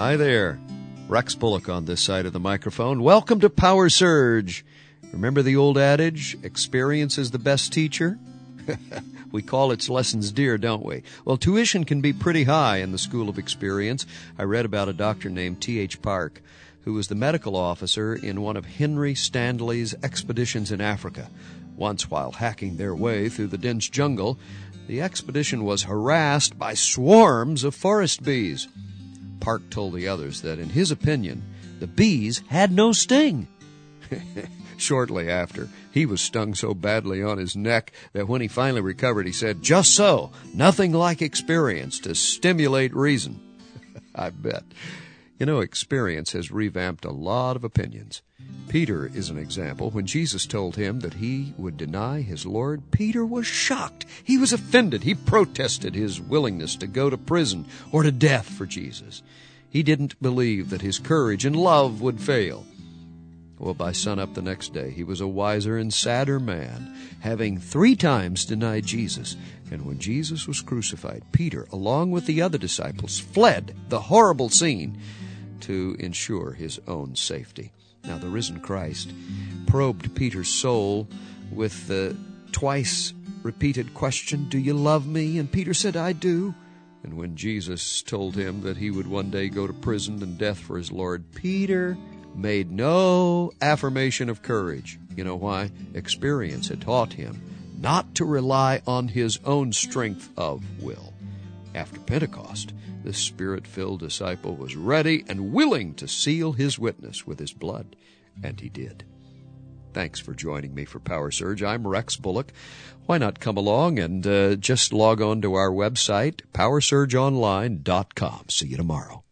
Hi there. Rex Bullock on this side of the microphone. Welcome to Power Surge. Remember the old adage, experience is the best teacher? we call its lessons dear, don't we? Well, tuition can be pretty high in the School of Experience. I read about a doctor named T.H. Parke who was the medical officer in one of Henry Stanley's expeditions in Africa. Once, while hacking their way through the dense jungle, the expedition was harassed by swarms of forest bees. Parke told the others that, in his opinion, the bees had no sting. Shortly after, he was stung so badly on his neck that when he finally recovered, he said, Just so, nothing like experience to stimulate reason. I bet. You know, experience has revamped a lot of opinions. Peter is an example. When Jesus told him that he would deny his Lord, Peter was shocked. He was offended. He protested his willingness to go to prison or to death for Jesus. He didn't believe that his courage and love would fail. Well, by sunup the next day, he was a wiser and sadder man, having three times denied Jesus. And when Jesus was crucified, Peter, along with the other disciples, fled the horrible scene to ensure his own safety. Now, the risen Christ probed Peter's soul with the twice repeated question, Do you love me? And Peter said, I do. And when Jesus told him that he would one day go to prison and death for his Lord, Peter made no affirmation of courage. You know why? Experience had taught him not to rely on his own strength of will. After Pentecost, the Spirit filled disciple was ready and willing to seal his witness with his blood, and he did. Thanks for joining me for Power Surge. I'm Rex Bullock. Why not come along and uh, just log on to our website, powersurgeonline.com. See you tomorrow.